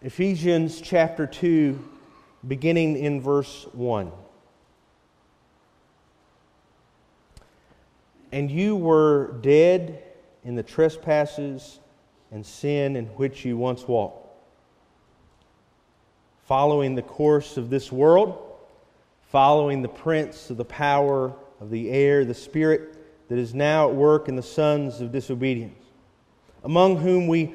Ephesians chapter 2, beginning in verse 1. And you were dead in the trespasses and sin in which you once walked, following the course of this world, following the prince of the power of the air, the spirit that is now at work in the sons of disobedience among whom we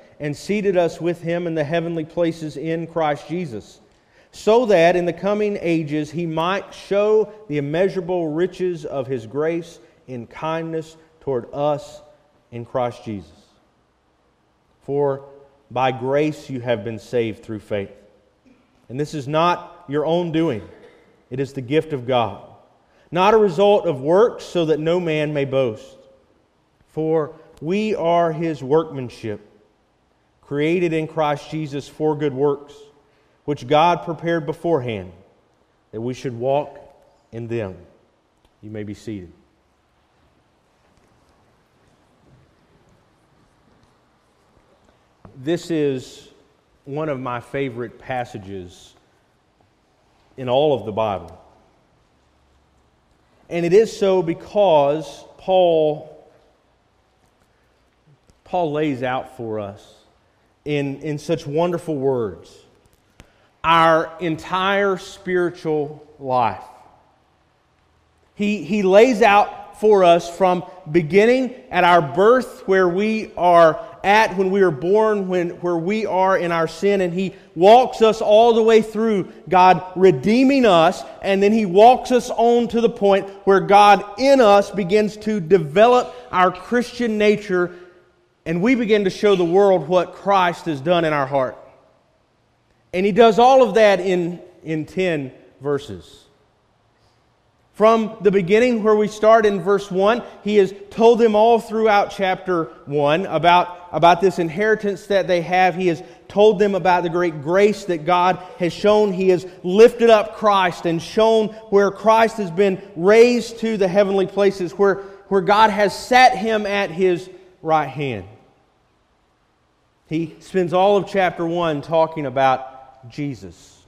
and seated us with him in the heavenly places in Christ Jesus, so that in the coming ages he might show the immeasurable riches of his grace in kindness toward us in Christ Jesus. For by grace you have been saved through faith. And this is not your own doing, it is the gift of God, not a result of works, so that no man may boast. For we are his workmanship, created in Christ Jesus for good works, which God prepared beforehand that we should walk in them. You may be seated. This is one of my favorite passages in all of the Bible. And it is so because Paul Paul lays out for us in, in such wonderful words our entire spiritual life. He, he lays out for us from beginning at our birth, where we are at when we are born, when, where we are in our sin, and He walks us all the way through God redeeming us, and then He walks us on to the point where God in us begins to develop our Christian nature and we begin to show the world what Christ has done in our heart. And he does all of that in, in 10 verses. From the beginning, where we start in verse 1, he has told them all throughout chapter 1 about, about this inheritance that they have. He has told them about the great grace that God has shown. He has lifted up Christ and shown where Christ has been raised to the heavenly places, where, where God has set him at his right hand. He spends all of chapter 1 talking about Jesus.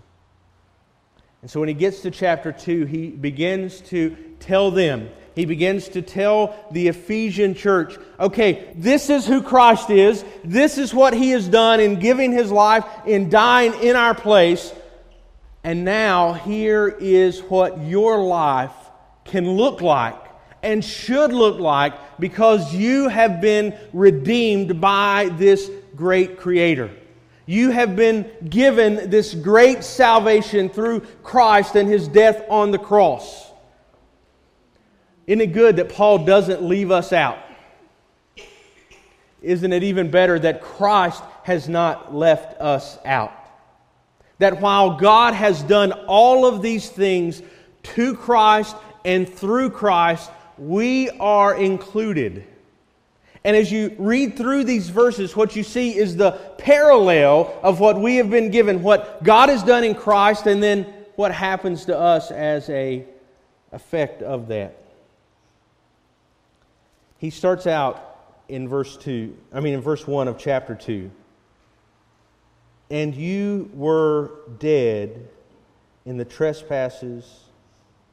And so when he gets to chapter 2, he begins to tell them, he begins to tell the Ephesian church, okay, this is who Christ is. This is what he has done in giving his life, in dying in our place. And now here is what your life can look like and should look like because you have been redeemed by this great Creator. You have been given this great salvation through Christ and His death on the cross. Isn't it good that Paul doesn't leave us out? Isn't it even better that Christ has not left us out? That while God has done all of these things to Christ and through Christ, we are included. And as you read through these verses, what you see is the parallel of what we have been given, what God has done in Christ, and then what happens to us as a effect of that. He starts out in verse 2, I mean in verse 1 of chapter 2. And you were dead in the trespasses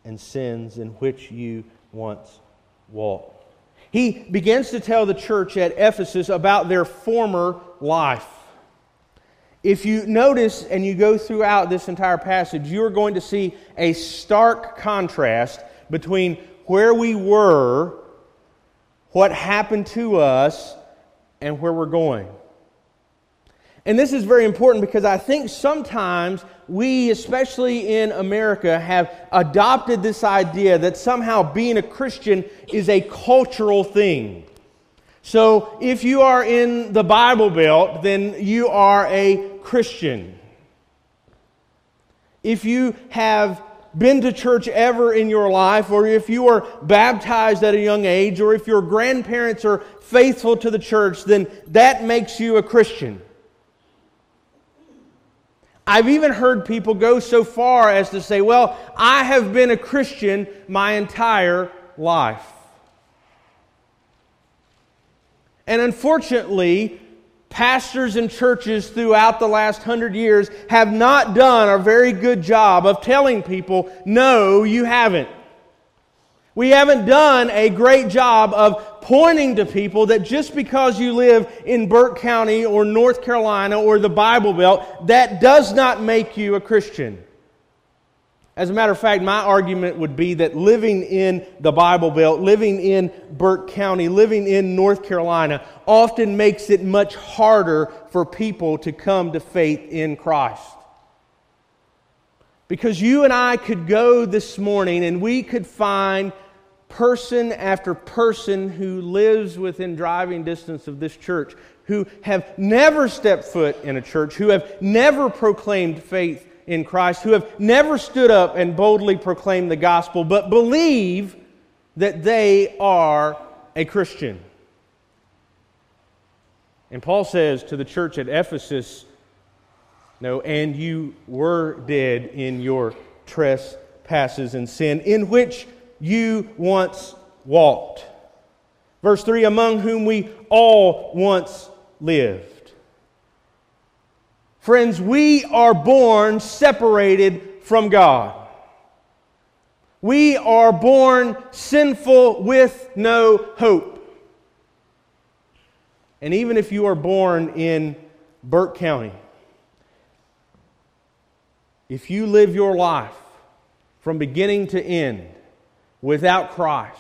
and sins in which you once walked. He begins to tell the church at Ephesus about their former life. If you notice and you go throughout this entire passage, you are going to see a stark contrast between where we were, what happened to us, and where we're going. And this is very important because I think sometimes we, especially in America, have adopted this idea that somehow being a Christian is a cultural thing. So if you are in the Bible Belt, then you are a Christian. If you have been to church ever in your life, or if you were baptized at a young age, or if your grandparents are faithful to the church, then that makes you a Christian. I've even heard people go so far as to say, well, I have been a Christian my entire life. And unfortunately, pastors and churches throughout the last hundred years have not done a very good job of telling people, no, you haven't. We haven't done a great job of pointing to people that just because you live in Burke County or North Carolina or the Bible Belt, that does not make you a Christian. As a matter of fact, my argument would be that living in the Bible Belt, living in Burke County, living in North Carolina, often makes it much harder for people to come to faith in Christ. Because you and I could go this morning and we could find person after person who lives within driving distance of this church, who have never stepped foot in a church, who have never proclaimed faith in Christ who have never stood up and boldly proclaimed the gospel, but believe that they are a Christian. And Paul says to the church at Ephesus, No, and you were dead in your trespasses and sin, in which you once walked. Verse 3 Among whom we all once lived Friends, we are born separated from God. We are born sinful with no hope. And even if you are born in Burke County, if you live your life from beginning to end without Christ,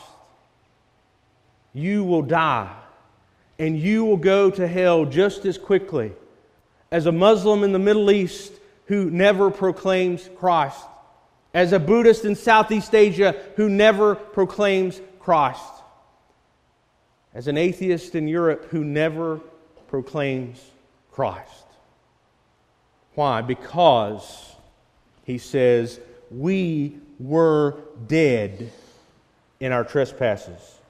you will die and you will go to hell just as quickly as a Muslim in the Middle East who never proclaims Christ, as a Buddhist in Southeast Asia who never proclaims Christ, as an atheist in Europe who never proclaims Christ. Why? Because, he says, we were dead in our trespasses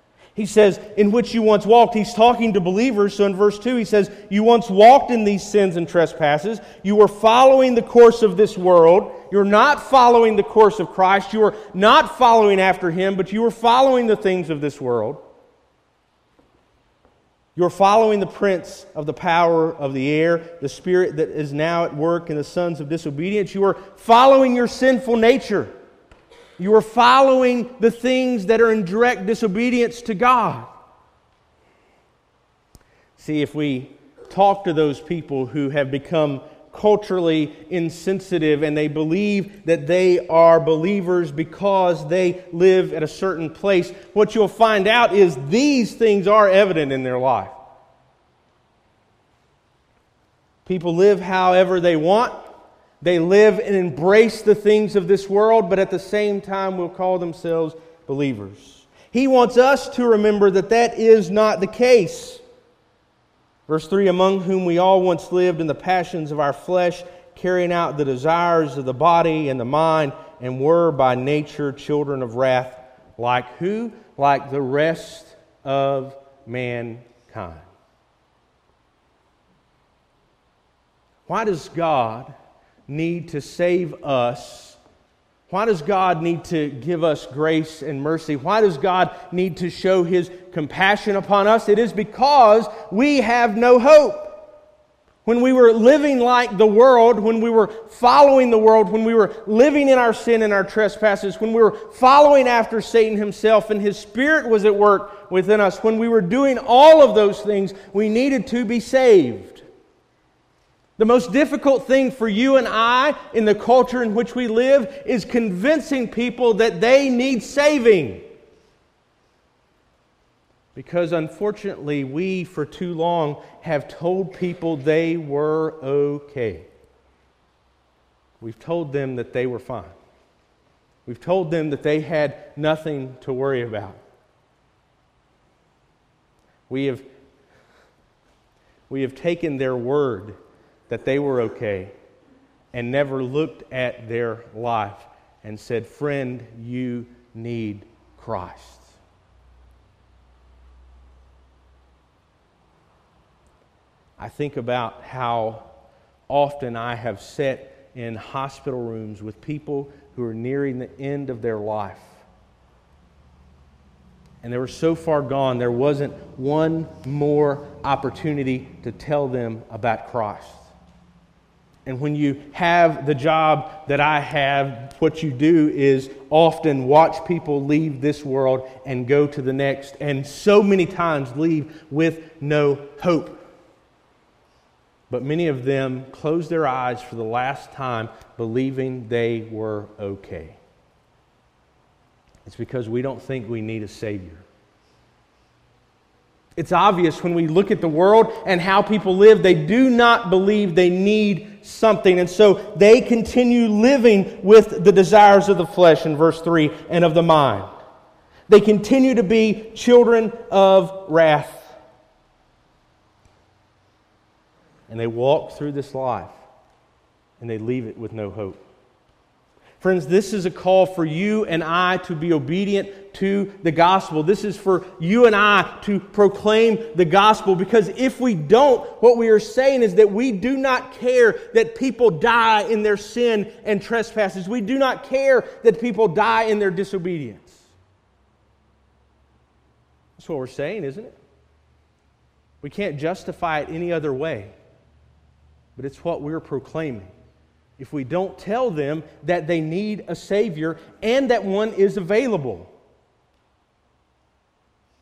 he says, in which you once walked. He's talking to believers. So in verse 2, he says, You once walked in these sins and trespasses. You were following the course of this world. You're not following the course of Christ. You are not following after him, but you are following the things of this world. You're following the prince of the power of the air, the spirit that is now at work in the sons of disobedience. You are following your sinful nature. You are following the things that are in direct disobedience to God. See, if we talk to those people who have become culturally insensitive and they believe that they are believers because they live at a certain place, what you'll find out is these things are evident in their life. People live however they want. They live and embrace the things of this world, but at the same time will call themselves believers. He wants us to remember that that is not the case. Verse 3 Among whom we all once lived in the passions of our flesh, carrying out the desires of the body and the mind, and were by nature children of wrath, like who? Like the rest of mankind. Why does God need to save us? Why does God need to give us grace and mercy? Why does God need to show his compassion upon us? It is because we have no hope. When we were living like the world, when we were following the world, when we were living in our sin and our trespasses, when we were following after Satan himself and his spirit was at work within us, when we were doing all of those things, we needed to be saved. The most difficult thing for you and I in the culture in which we live is convincing people that they need saving. Because unfortunately, we for too long have told people they were okay. We've told them that they were fine. We've told them that they had nothing to worry about. We have, we have taken their word that they were okay and never looked at their life and said, Friend, you need Christ. I think about how often I have sat in hospital rooms with people who are nearing the end of their life. And they were so far gone, there wasn't one more opportunity to tell them about Christ. And when you have the job that I have, what you do is often watch people leave this world and go to the next, and so many times leave with no hope. But many of them close their eyes for the last time, believing they were okay. It's because we don't think we need a Savior. It's obvious when we look at the world and how people live, they do not believe they need something. And so they continue living with the desires of the flesh in verse 3 and of the mind. They continue to be children of wrath. And they walk through this life and they leave it with no hope. Friends, this is a call for you and I to be obedient to the gospel. This is for you and I to proclaim the gospel because if we don't, what we are saying is that we do not care that people die in their sin and trespasses. We do not care that people die in their disobedience. That's what we're saying, isn't it? We can't justify it any other way, but it's what we're proclaiming if we don't tell them that they need a Savior and that one is available.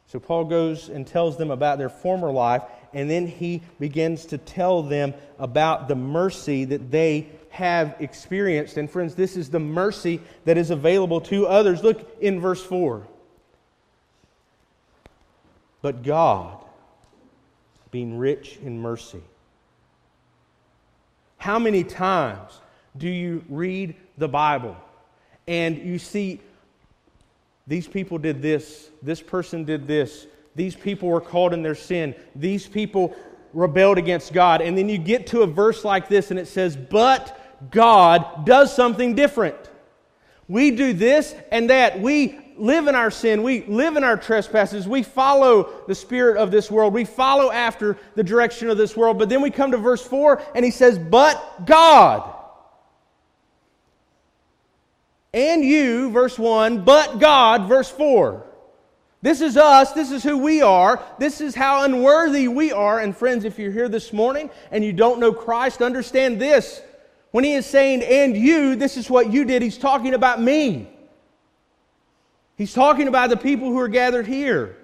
So Paul goes and tells them about their former life, and then he begins to tell them about the mercy that they have experienced. And friends, this is the mercy that is available to others. Look in verse 4. But God, being rich in mercy, how many times do you read the Bible and you see these people did this, this person did this, these people were caught in their sin, these people rebelled against God, and then you get to a verse like this and it says, But God does something different. We do this and that. We live in our sin. We live in our trespasses. We follow the spirit of this world. We follow after the direction of this world. But then we come to verse 4 and he says, But God and you, verse 1, but God, verse 4. This is us. This is who we are. This is how unworthy we are. And friends, if you're here this morning and you don't know Christ, understand this. When he is saying, and you, this is what you did, he's talking about me. He's talking about the people who are gathered here.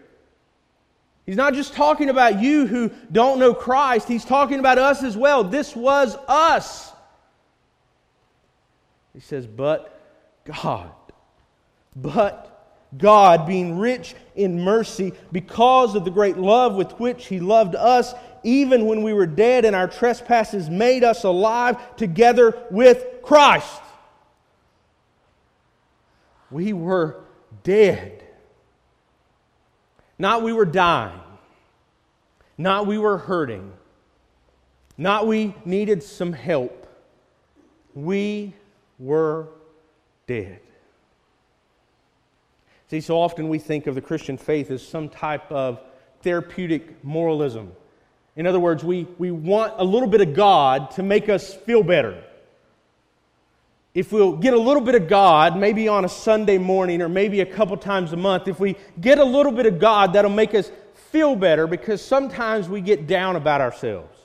He's not just talking about you who don't know Christ, he's talking about us as well. This was us. He says, but God. But God, being rich in mercy, because of the great love with which He loved us, even when we were dead in our trespasses, made us alive together with Christ. We were dead. Not we were dying. Not we were hurting. Not we needed some help. We were dead. See, so often we think of the Christian faith as some type of therapeutic moralism. In other words, we, we want a little bit of God to make us feel better. If we'll get a little bit of God, maybe on a Sunday morning or maybe a couple times a month, if we get a little bit of God, that'll make us feel better because sometimes we get down about ourselves.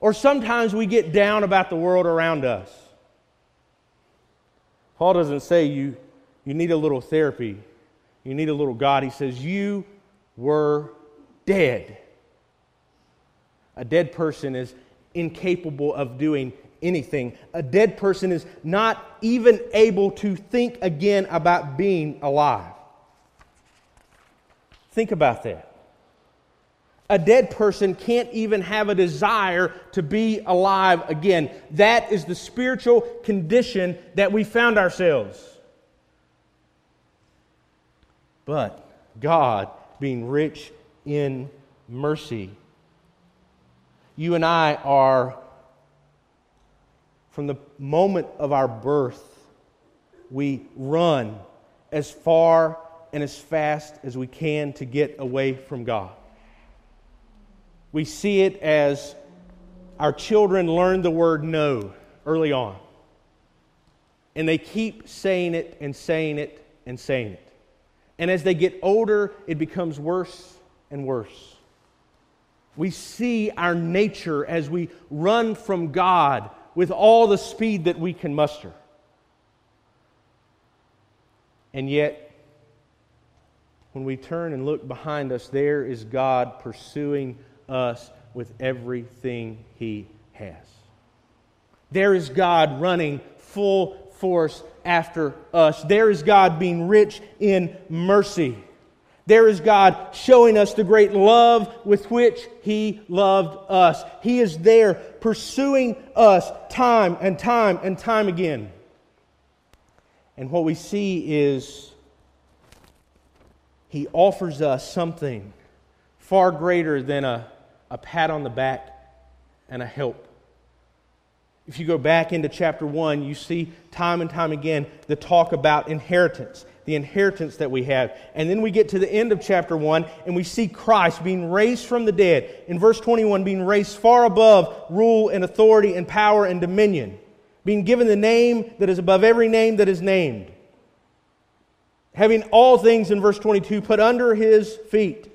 Or sometimes we get down about the world around us. Paul doesn't say you, you need a little therapy, you need a little God. He says, You were dead. A dead person is incapable of doing anything. A dead person is not even able to think again about being alive. Think about that a dead person can't even have a desire to be alive again. That is the spiritual condition that we found ourselves. But God, being rich in mercy, you and I are, from the moment of our birth, we run as far and as fast as we can to get away from God. We see it as our children learn the word no early on. And they keep saying it and saying it and saying it. And as they get older, it becomes worse and worse. We see our nature as we run from God with all the speed that we can muster. And yet, when we turn and look behind us, there is God pursuing us with everything He has. There is God running full force after us. There is God being rich in mercy. There is God showing us the great love with which He loved us. He is there pursuing us time and time and time again. And what we see is He offers us something far greater than a, a pat on the back and a help. If you go back into chapter 1, you see time and time again the talk about inheritance the inheritance that we have. And then we get to the end of chapter 1 and we see Christ being raised from the dead. In verse 21, being raised far above rule and authority and power and dominion, being given the name that is above every name that is named. Having all things in verse 22 put under his feet.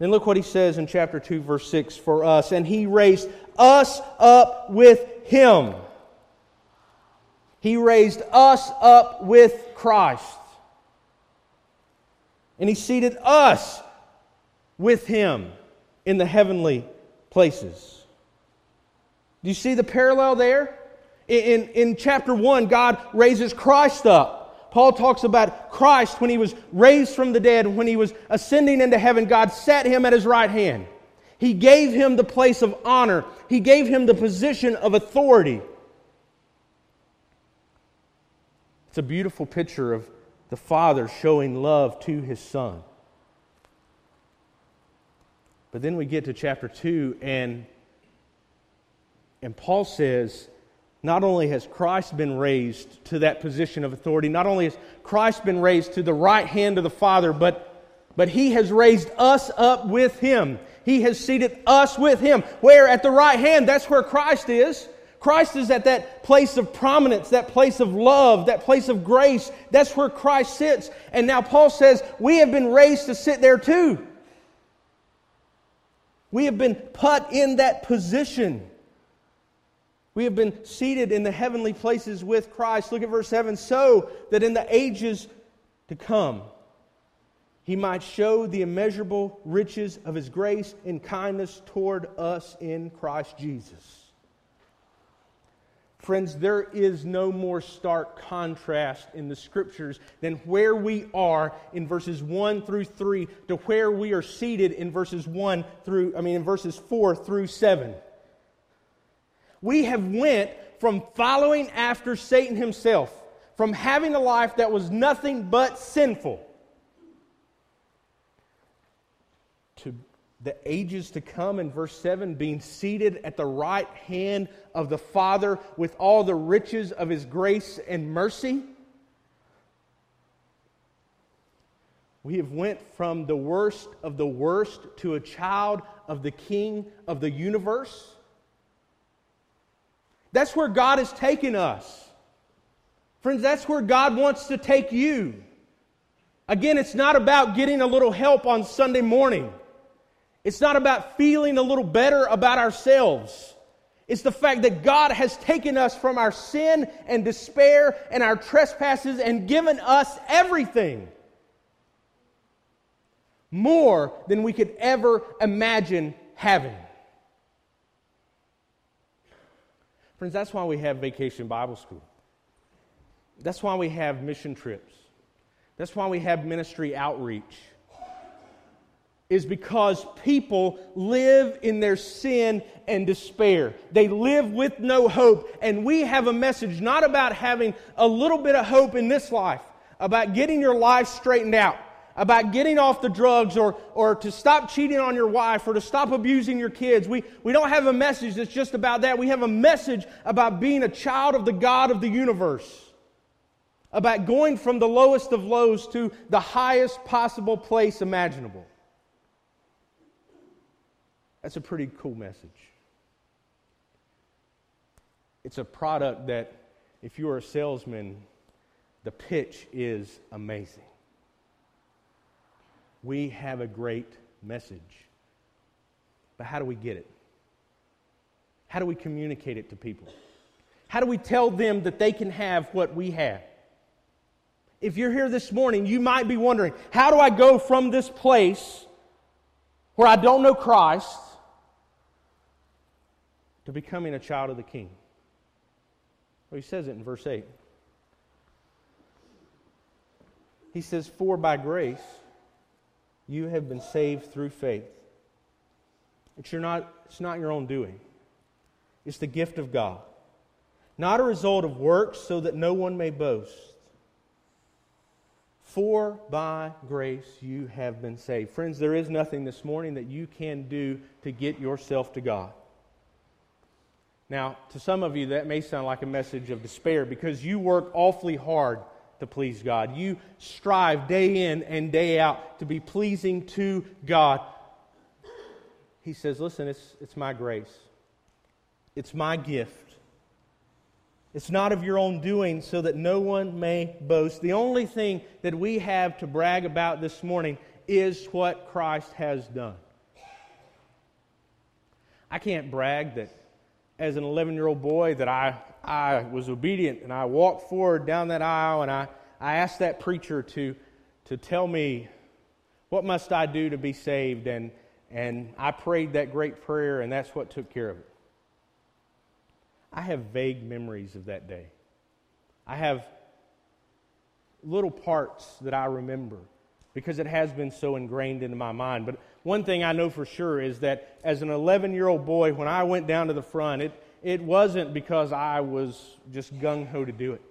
Then look what he says in chapter 2, verse 6 for us. And he raised us up with him he raised us up with Christ. And He seated us with Him in the heavenly places. Do you see the parallel there? In, in chapter 1, God raises Christ up. Paul talks about Christ when he was raised from the dead, when he was ascending into heaven, God set him at his right hand. He gave him the place of honor, he gave him the position of authority. It's a beautiful picture of the Father showing love to his Son. But then we get to chapter 2, and, and Paul says, not only has Christ been raised to that position of authority, not only has Christ been raised to the right hand of the Father, but, but he has raised us up with him. He has seated us with him. Where? At the right hand. That's where Christ is. Christ is at that place of prominence, that place of love, that place of grace. That's where Christ sits. And now Paul says, we have been raised to sit there too. We have been put in that position. We have been seated in the heavenly places with Christ. Look at verse 7 so that in the ages to come, he might show the immeasurable riches of his grace and kindness toward us in Christ Jesus. Friends, there is no more stark contrast in the scriptures than where we are in verses 1 through 3 to where we are seated in verses 1 through I mean in verses 4 through 7. We have went from following after Satan himself, from having a life that was nothing but sinful to the ages to come in verse 7 being seated at the right hand of the father with all the riches of his grace and mercy. We have went from the worst of the worst to a child of the king of the universe that's where god has taken us friends that's where god wants to take you again it's not about getting a little help on sunday morning it's not about feeling a little better about ourselves. It's the fact that God has taken us from our sin and despair and our trespasses and given us everything. More than we could ever imagine having. Friends, that's why we have Vacation Bible School. That's why we have mission trips. That's why we have ministry outreach is because people live in their sin and despair. They live with no hope. And we have a message not about having a little bit of hope in this life, about getting your life straightened out, about getting off the drugs or, or to stop cheating on your wife or to stop abusing your kids. We, we don't have a message that's just about that. We have a message about being a child of the God of the universe, about going from the lowest of lows to the highest possible place imaginable. That's a pretty cool message. It's a product that, if you are a salesman, the pitch is amazing. We have a great message. But how do we get it? How do we communicate it to people? How do we tell them that they can have what we have? If you're here this morning, you might be wondering how do I go from this place where I don't know Christ to becoming a child of the King? Well, he says it in verse 8. He says, For by grace you have been saved through faith. It's, not, it's not your own doing, it's the gift of God. Not a result of works, so that no one may boast. For by grace you have been saved. Friends, there is nothing this morning that you can do to get yourself to God. Now, to some of you, that may sound like a message of despair because you work awfully hard to please God. You strive day in and day out to be pleasing to God. He says, Listen, it's, it's my grace, it's my gift. It's not of your own doing, so that no one may boast. The only thing that we have to brag about this morning is what Christ has done. I can't brag that as an 11 year old boy that I I was obedient and I walked forward down that aisle and I, I asked that preacher to, to tell me what must I do to be saved and, and I prayed that great prayer and that's what took care of it. I have vague memories of that day. I have little parts that I remember because it has been so ingrained into my mind. But one thing I know for sure is that as an 11 year old boy, when I went down to the front, it, it wasn't because I was just gung ho to do it.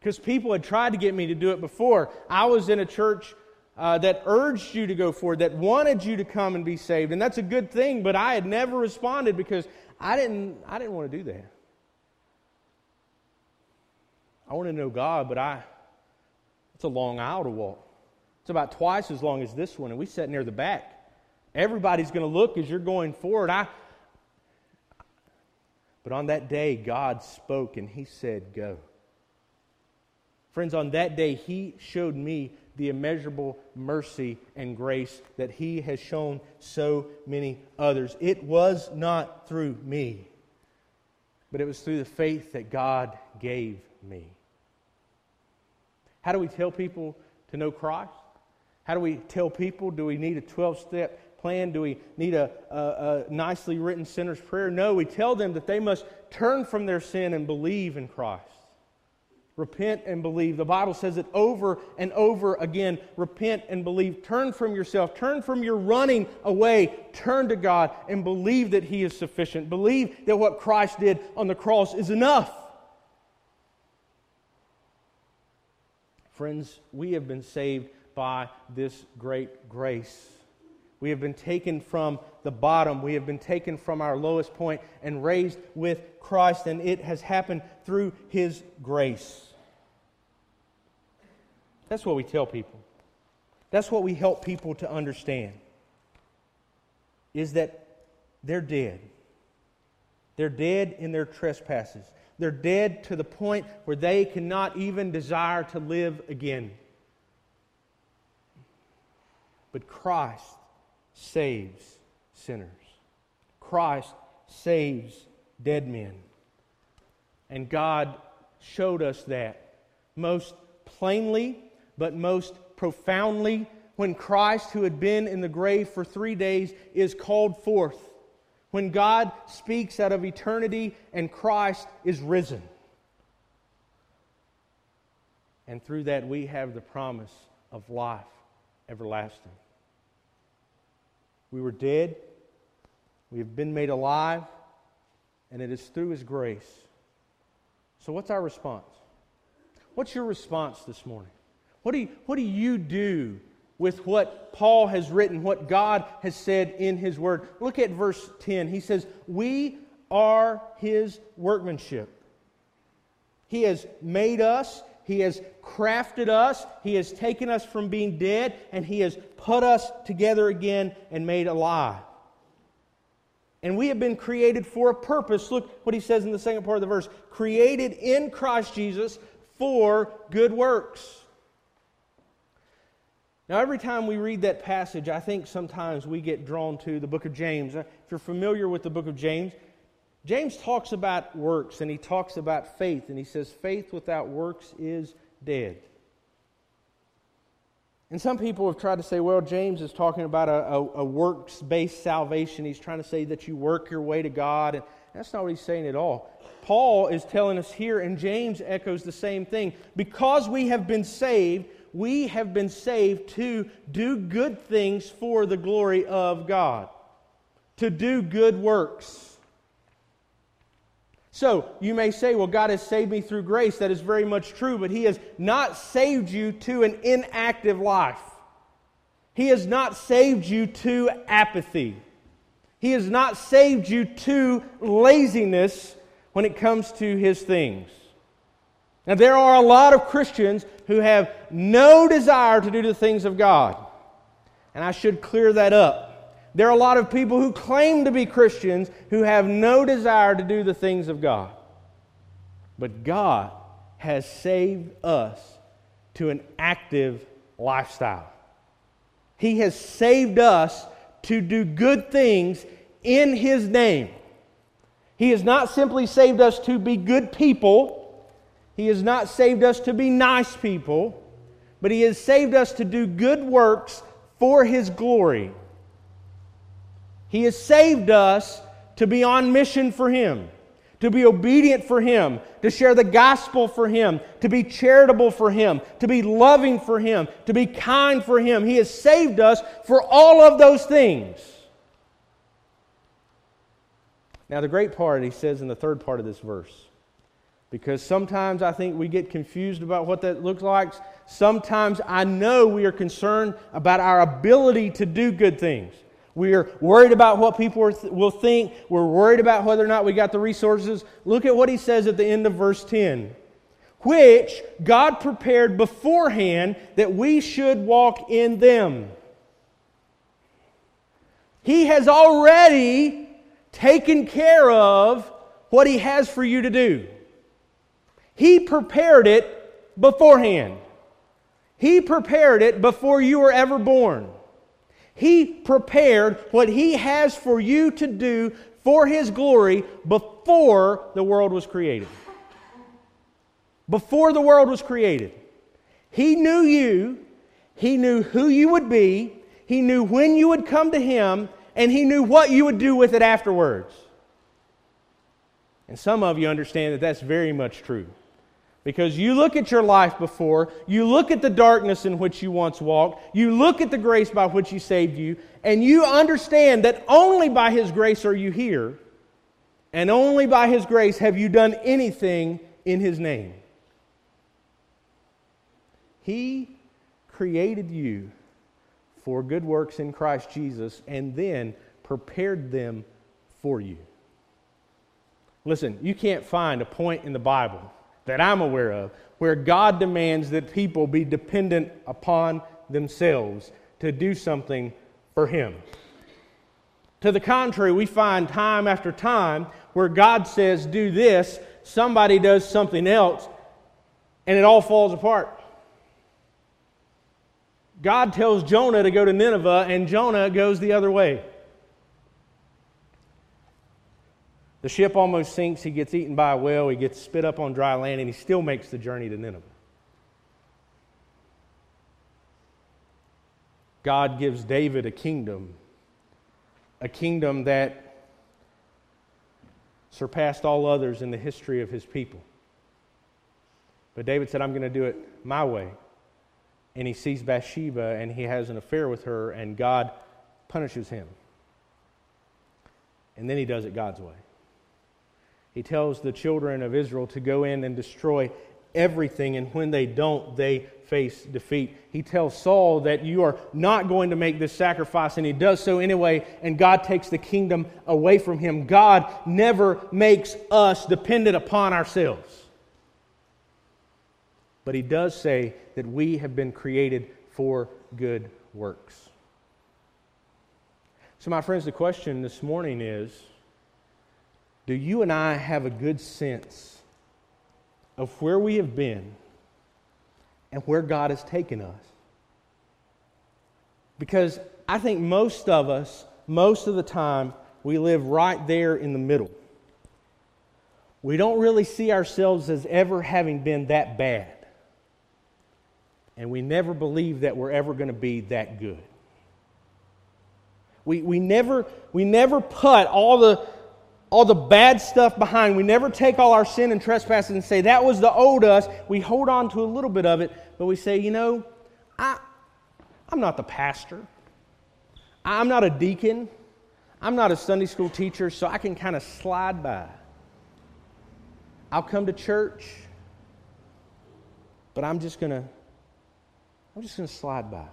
Because people had tried to get me to do it before. I was in a church uh, that urged you to go forward, that wanted you to come and be saved. And that's a good thing, but I had never responded because I didn't, I didn't want to do that. I want to know God, but I, it's a long aisle to walk. It's about twice as long as this one, and we sat near the back. Everybody's going to look as you're going forward. I, but on that day, God spoke and He said, Go. Friends, on that day, He showed me the immeasurable mercy and grace that He has shown so many others. It was not through me, but it was through the faith that God gave me. How do we tell people to know Christ? How do we tell people? Do we need a 12 step plan? Do we need a, a, a, nicely written sinner's prayer? No, we tell them that they must turn from their sin and believe in Christ. Repent and believe. The Bible says it over and over again. Repent and believe. Turn from yourself. Turn from your running away. Turn to God and believe that He is sufficient. Believe that what Christ did on the cross is enough. Friends, we have been saved by this great grace. We have been taken from the bottom. We have been taken from our lowest point and raised with Christ, and it has happened through His grace. That's what we tell people. That's what we help people to understand. Is that they're dead. They're dead in their trespasses. They're dead to the point where they cannot even desire to live again. But Christ saves sinners. Christ saves dead men. And God showed us that most plainly, but most profoundly, when Christ, who had been in the grave for three days, is called forth. When God speaks out of eternity and Christ is risen. And through that, we have the promise of life everlasting. We were dead. We have been made alive. And it is through His grace. So, what's our response? What's your response this morning? What do you, what do, you do with what Paul has written, what God has said in his word. Look at verse 10. He says, We are his workmanship. He has made us, he has crafted us, he has taken us from being dead, and he has put us together again and made alive. And we have been created for a purpose. Look what he says in the second part of the verse created in Christ Jesus for good works. Now, every time we read that passage, I think sometimes we get drawn to the book of James. If you're familiar with the book of James, James talks about works and he talks about faith, and he says, faith without works is dead. And some people have tried to say, well, James is talking about a, a, a works based salvation. He's trying to say that you work your way to God. And that's not what he's saying at all. Paul is telling us here, and James echoes the same thing. Because we have been saved, we have been saved to do good things for the glory of God, to do good works. So you may say, well, God has saved me through grace. That is very much true, but He has not saved you to an inactive life. He has not saved you to apathy. He has not saved you to laziness when it comes to His things. Now, there are a lot of Christians who have no desire to do the things of God. And I should clear that up. There are a lot of people who claim to be Christians who have no desire to do the things of God. But God has saved us to an active lifestyle. He has saved us to do good things in His name. He has not simply saved us to be good people, He has not saved us to be nice people, but He has saved us to do good works for His glory. He has saved us to be on mission for Him, to be obedient for Him, to share the gospel for Him, to be charitable for Him, to be loving for Him, to be kind for Him. He has saved us for all of those things. Now, the great part, he says in the third part of this verse, because sometimes I think we get confused about what that looks like. Sometimes I know we are concerned about our ability to do good things. We're worried about what people will think. We're worried about whether or not we got the resources. Look at what he says at the end of verse 10 which God prepared beforehand that we should walk in them. He has already taken care of what He has for you to do. He prepared it beforehand. He prepared it before you were ever born. He prepared what He has for you to do for His glory before the world was created. Before the world was created. He knew you, He knew who you would be, He knew when you would come to Him, and He knew what you would do with it afterwards. And some of you understand that that's very much true. Because you look at your life before, you look at the darkness in which you once walked, you look at the grace by which He saved you, and you understand that only by His grace are you here, and only by His grace have you done anything in His name. He created you for good works in Christ Jesus and then prepared them for you. Listen, you can't find a point in the Bible that I'm aware of where God demands that people be dependent upon themselves to do something for Him. To the contrary, we find time after time where God says, Do this, somebody does something else, and it all falls apart. God tells Jonah to go to Nineveh, and Jonah goes the other way. The ship almost sinks. He gets eaten by a whale. He gets spit up on dry land, and he still makes the journey to Nineveh. God gives David a kingdom, a kingdom that surpassed all others in the history of his people. But David said, I'm going to do it my way. And he sees Bathsheba and he has an affair with her, and God punishes him. And then he does it God's way he tells the children of Israel to go in and destroy everything, and when they don't, they face defeat. He tells Saul that you are not going to make this sacrifice, and he does so anyway, and God takes the kingdom away from him. God never makes us dependent upon ourselves. But he does say that we have been created for good works. So, my friends, the question this morning is do you and I have a good sense of where we have been and where God has taken us? Because I think most of us, most of the time, we live right there in the middle. We don't really see ourselves as ever having been that bad. And we never believe that we're ever going to be that good. We, we, never, we never put all the, all the bad stuff behind. We never take all our sin and trespasses and say, that was the old us. We hold on to a little bit of it, but we say, you know, I, I'm not the pastor. I'm not a deacon. I'm not a Sunday school teacher, so I can kind of slide by. I'll come to church, but I'm just going to I'm just going to slide by.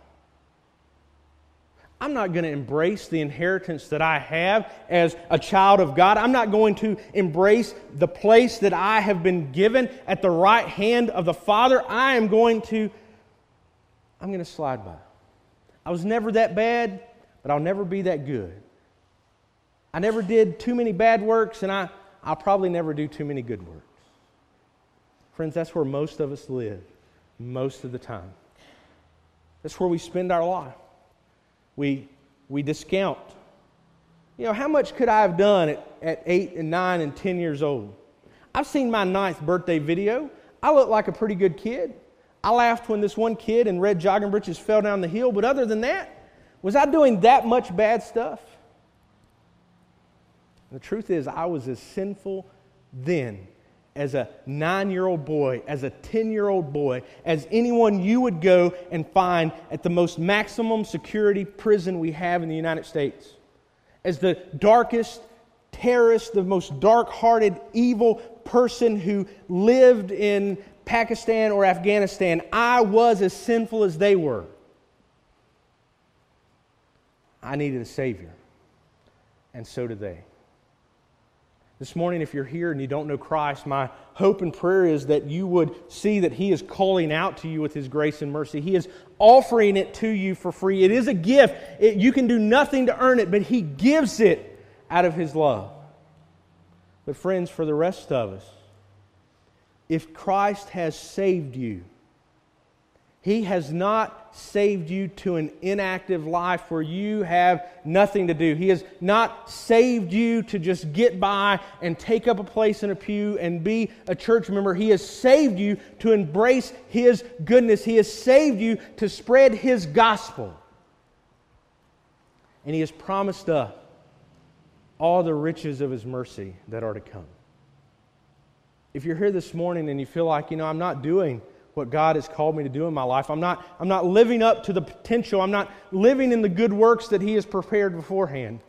I'm not going to embrace the inheritance that I have as a child of God. I'm not going to embrace the place that I have been given at the right hand of the Father. I am going to I'm going to slide by. I was never that bad, but I'll never be that good. I never did too many bad works, and I, I'll probably never do too many good works. Friends, that's where most of us live most of the time. That's where we spend our life. We, we discount. You know, how much could I have done at, at 8 and 9 and 10 years old? I've seen my ninth birthday video. I look like a pretty good kid. I laughed when this one kid in red jogging breeches fell down the hill, but other than that, was I doing that much bad stuff? the truth is, I was as sinful then as a nine year old boy, as a 10 year old boy, as anyone you would go and find at the most maximum security prison we have in the United States. As the darkest terrorist, the most dark hearted, evil person who lived in Pakistan or Afghanistan, I was as sinful as they were. I needed a Savior, and so did they. This morning, if you're here and you don't know Christ, my hope and prayer is that you would see that He is calling out to you with His grace and mercy. He is offering it to you for free. It is a gift. It, you can do nothing to earn it, but He gives it out of His love. But, friends, for the rest of us, if Christ has saved you, he has not saved you to an inactive life where you have nothing to do. He has not saved you to just get by and take up a place in a pew and be a church member. He has saved you to embrace His goodness. He has saved you to spread His gospel. And He has promised us all the riches of His mercy that are to come. If you're here this morning and you feel like, you know, I'm not doing what God has called me to do in my life. I'm not, I'm not living up to the potential. I'm not living in the good works that He has prepared beforehand.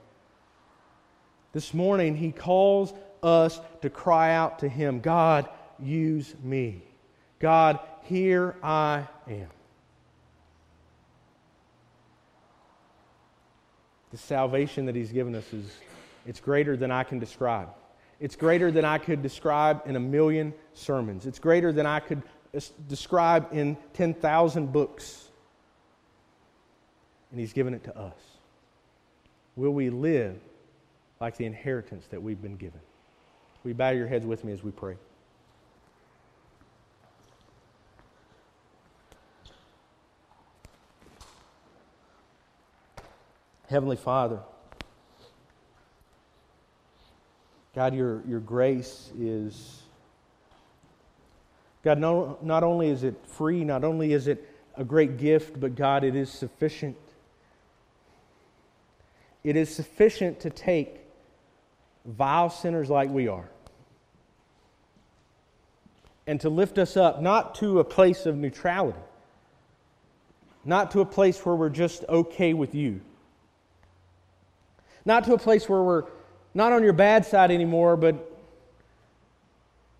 This morning, He calls us to cry out to Him God, use me. God, here I am. The salvation that He's given us is it's greater than I can describe. It's greater than I could describe in a million sermons. It's greater than I could described in 10,000 books. And He's given it to us. Will we live like the inheritance that we've been given? Will you bow your heads with me as we pray? Heavenly Father, God, your, your grace is God, no, not only is it free, not only is it a great gift, but God, it is sufficient. It is sufficient to take vile sinners like we are and to lift us up, not to a place of neutrality, not to a place where we're just okay with you, not to a place where we're not on your bad side anymore, but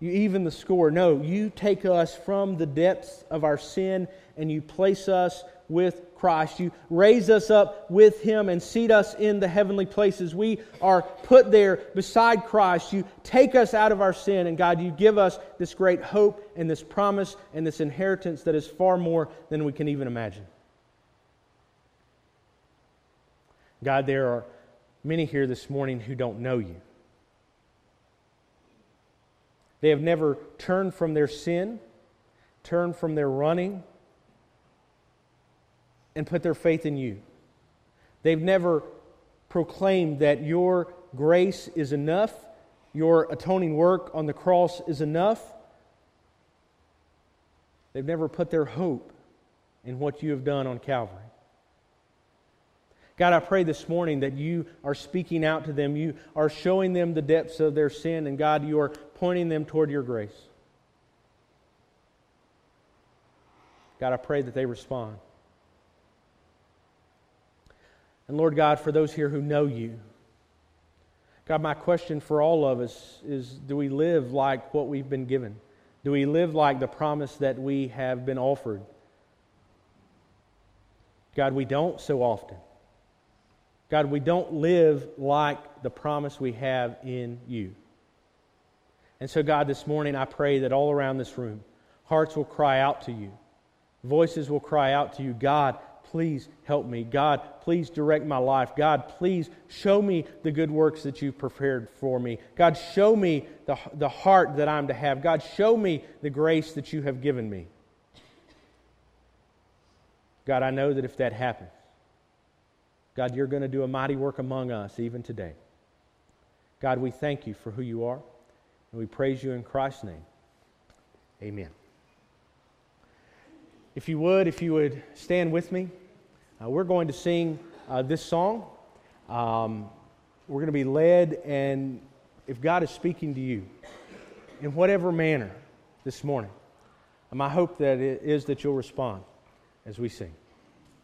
You even the score. No, you take us from the depths of our sin and you place us with Christ. You raise us up with Him and seat us in the heavenly places. We are put there beside Christ. You take us out of our sin, and God, you give us this great hope and this promise and this inheritance that is far more than we can even imagine. God, there are many here this morning who don't know you. They have never turned from their sin, turned from their running, and put their faith in you. They've never proclaimed that your grace is enough, your atoning work on the cross is enough. They've never put their hope in what you have done on Calvary. God, I pray this morning that you are speaking out to them. You are showing them the depths of their sin, and God, you are pointing them toward your grace. God, I pray that they respond. And Lord God, for those here who know you, God, my question for all of us is do we live like what we've been given? Do we live like the promise that we have been offered? God, we don't so often. God, we don't live like the promise we have in you. And so, God, this morning I pray that all around this room, hearts will cry out to you, voices will cry out to you, God, please help me. God, please direct my life. God, please show me the good works that you've prepared for me. God, show me the, the heart that I'm to have. God, show me the grace that you have given me. God, I know that if that happens, God, you're going to do a mighty work among us even today. God, we thank you for who you are, and we praise you in Christ's name. Amen. If you would, if you would stand with me. Uh, we're going to sing uh, this song. Um, we're going to be led, and if God is speaking to you in whatever manner this morning, my hope that it is that you'll respond as we sing.